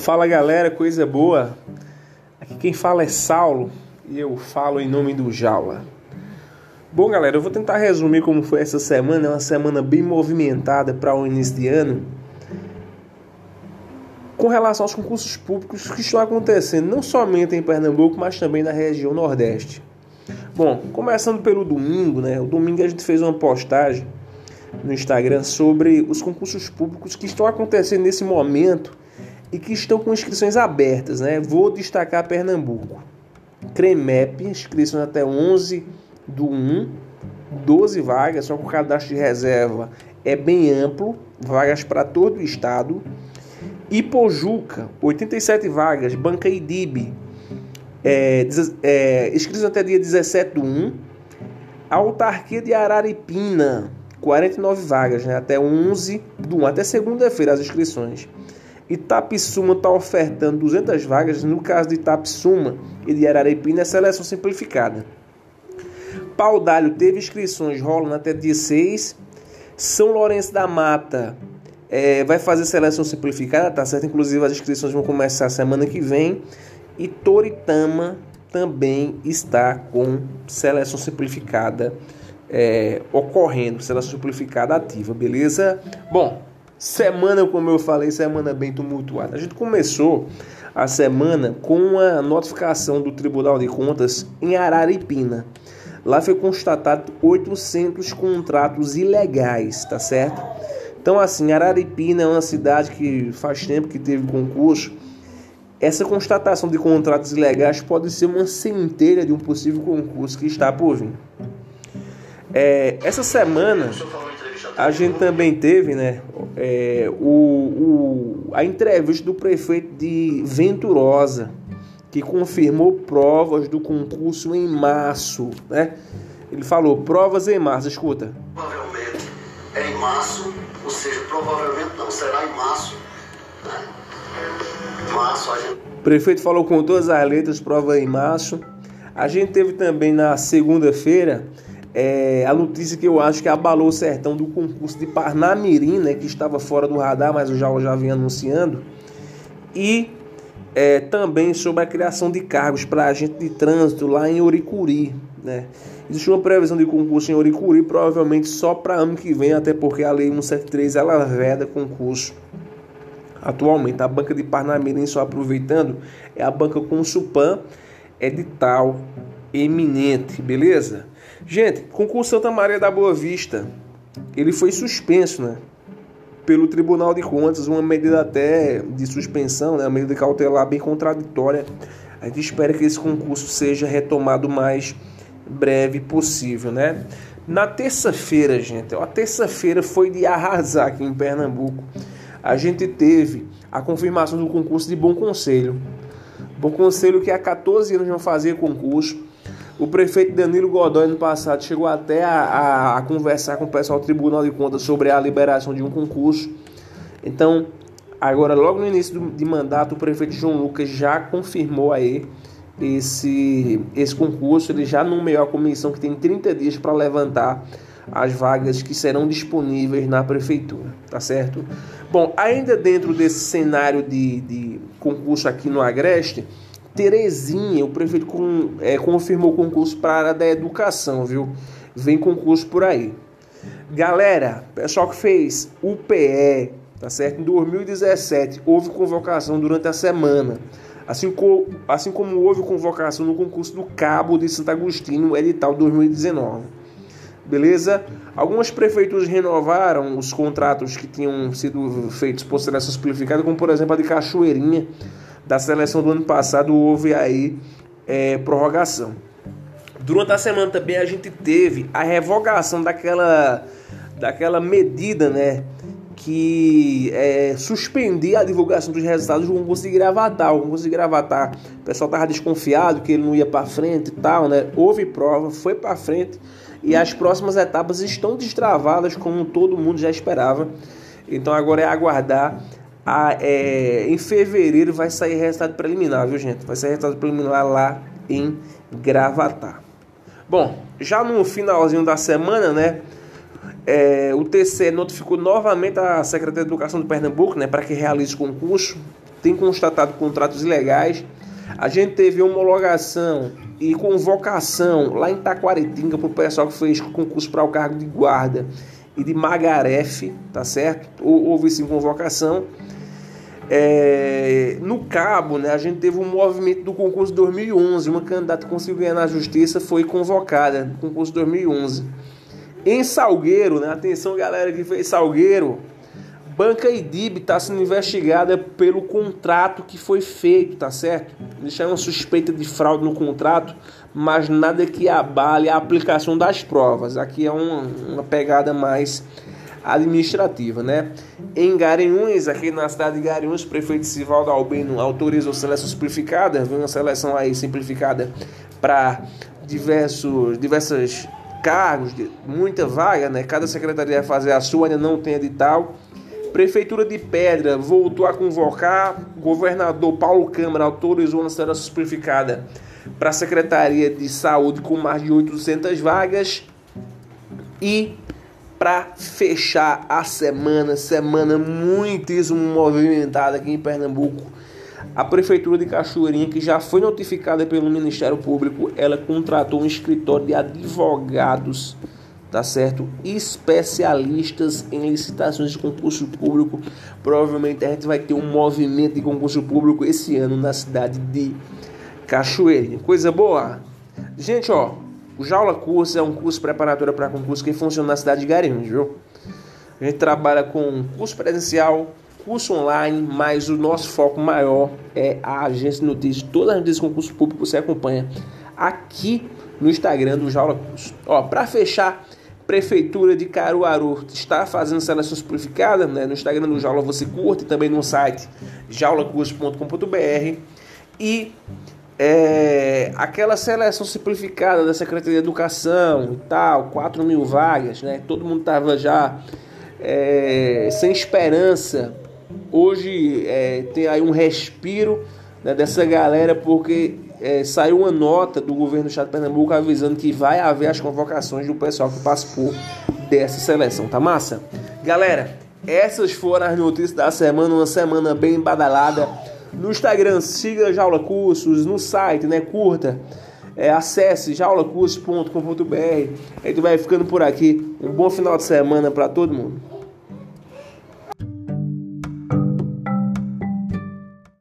Fala galera, coisa boa. Aqui quem fala é Saulo e eu falo em nome do Jaula. Bom galera, eu vou tentar resumir como foi essa semana, é uma semana bem movimentada para o início de ano. Com relação aos concursos públicos que estão acontecendo não somente em Pernambuco, mas também na região Nordeste. Bom, começando pelo domingo, né? O domingo a gente fez uma postagem no Instagram sobre os concursos públicos que estão acontecendo nesse momento e que estão com inscrições abertas, né? Vou destacar Pernambuco. CREMEP, inscrições até 11 do 1, 12 vagas, só que o cadastro de reserva é bem amplo, vagas para todo o estado. Ipojuca, 87 vagas, Banca IDIB, é, é, inscritos até dia 17 do 1. Autarquia de Araripina, 49 vagas, né, até 11 do 1, até segunda-feira as inscrições. Itapissuma está ofertando 200 vagas, no caso de Itapissuma e de Araripina é seleção simplificada. Paudalho teve inscrições rolando até dia 6. São Lourenço da Mata é, vai fazer seleção simplificada, tá certo? Inclusive as inscrições vão começar semana que vem. E Toritama também está com seleção simplificada é, ocorrendo, seleção simplificada ativa, beleza? Bom, Semana, como eu falei, semana bem tumultuada. A gente começou a semana com a notificação do Tribunal de Contas em Araripina. Lá foi constatado 800 contratos ilegais, tá certo? Então, assim, Araripina é uma cidade que faz tempo que teve concurso. Essa constatação de contratos ilegais pode ser uma centelha de um possível concurso que está por vir. É, essa semana a gente também teve né, é, o, o, a entrevista do prefeito de Venturosa, que confirmou provas do concurso em março. Né? Ele falou provas em março, escuta. Provavelmente é em março, ou seja, provavelmente não, será em março. Né? Março a gente... O prefeito falou com todas as letras, prova em março. A gente teve também na segunda-feira é, a notícia que eu acho que abalou o sertão do concurso de Parnamirim, né, que estava fora do radar, mas eu já, já vinha anunciando, e é, também sobre a criação de cargos para agente de trânsito lá em Oricuri. Né. Existe uma previsão de concurso em Oricuri, provavelmente só para ano que vem, até porque a Lei 173 ela veda concurso. Atualmente, a banca de Parnamirim, só aproveitando, é a banca com Supan edital eminente, beleza? Gente, concurso Santa Maria da Boa Vista, ele foi suspenso, né? Pelo Tribunal de Contas, uma medida até de suspensão, né? Uma medida cautelar bem contraditória. A gente espera que esse concurso seja retomado o mais breve possível, né? Na terça-feira, gente, a terça-feira foi de arrasar aqui em Pernambuco. A gente teve a confirmação do concurso de Bom Conselho. Bom Conselho que há 14 anos não fazia concurso o prefeito Danilo Godoy, no passado, chegou até a, a, a, conversar com o pessoal do Tribunal de Contas sobre a liberação de um concurso. Então, agora, logo no início do, de mandato, o prefeito João Lucas já confirmou aí esse, esse concurso. Ele já nomeou a comissão que tem 30 dias para levantar as vagas que serão disponíveis na prefeitura, tá certo? Bom, ainda dentro desse cenário de, de concurso aqui no Agreste, Terezinha, o prefeito com, é, confirmou o concurso para a área da educação, viu? Vem concurso por aí. Galera, pessoal que fez UPE, tá certo? Em 2017 houve convocação durante a semana. Assim, co assim como houve convocação no concurso do Cabo de Santo Agostinho, edital 2019. Beleza? Algumas prefeituras renovaram os contratos que tinham sido feitos por seleção simplificada, como por exemplo a de Cachoeirinha, da seleção do ano passado houve aí é, prorrogação. Durante a semana também a gente teve a revogação daquela, daquela medida, né? Que é, suspendia a divulgação dos resultados do concurso de gravatar. O concurso de gravatar, o pessoal estava desconfiado que ele não ia para frente e tal, né? Houve prova, foi para frente e as próximas etapas estão destravadas como todo mundo já esperava. Então agora é aguardar a, é, em fevereiro vai sair resultado preliminar, viu gente? Vai sair resultado preliminar lá em Gravatar. Bom, já no finalzinho da semana, né? É, o TCE notificou novamente a Secretaria de Educação do Pernambuco, né, para que realize o concurso. tem constatado contratos ilegais. A gente teve homologação e convocação lá em Taquaritinga para o pessoal que fez concurso para o cargo de guarda e de Magarefe, tá certo? Houve sim convocação. É, no Cabo, né, a gente teve um movimento do concurso 2011. Uma candidata que conseguiu ganhar na justiça foi convocada no concurso 2011. Em Salgueiro, né, atenção galera que fez Salgueiro, Banca IDIB está sendo investigada pelo contrato que foi feito, tá certo? Deixaram suspeita de fraude no contrato, mas nada que abale a aplicação das provas. Aqui é uma, uma pegada mais administrativa, né? Em Garanhuns, aqui na cidade de Garanhuns, o prefeito Sivaldo Albino autorizou seleção simplificada, uma seleção aí simplificada para diversos diversas cargos, muita vaga, né? Cada secretaria vai fazer a sua, ainda não tem edital. Prefeitura de Pedra voltou a convocar. Governador Paulo Câmara autorizou uma seleção simplificada para a Secretaria de Saúde com mais de 800 vagas. E para fechar a semana, semana muitíssimo movimentada aqui em Pernambuco. A Prefeitura de Cachoeirinha, que já foi notificada pelo Ministério Público, ela contratou um escritório de advogados, tá certo? Especialistas em licitações de concurso público. Provavelmente a gente vai ter um movimento de concurso público esse ano na cidade de Cachoeirinha. Coisa boa? Gente, ó, o Jaula Curso é um curso preparatório para concurso que funciona na cidade de Garanhuns, viu? A gente trabalha com curso presencial, curso online, mas o nosso foco maior é a agência de notícias. Todas as notícias de concurso público você acompanha aqui no Instagram do Jaula Curso. Ó, para fechar, Prefeitura de Caruaru está fazendo seleção simplificada, né? No Instagram do Jaula você curte, também no site jaulacurso.com.br e é, aquela seleção simplificada da Secretaria de Educação e tal, 4 mil vagas, né? Todo mundo estava já é, sem esperança. Hoje é, tem aí um respiro né, dessa galera porque é, saiu uma nota do governo do estado de Pernambuco avisando que vai haver as convocações do pessoal que participou dessa seleção, tá massa? Galera, essas foram as notícias da semana, uma semana bem badalada. No Instagram, siga Jaula Cursos, no site, né? Curta. É, acesse jaulacursos.com.br. A gente vai ficando por aqui. Um bom final de semana para todo mundo.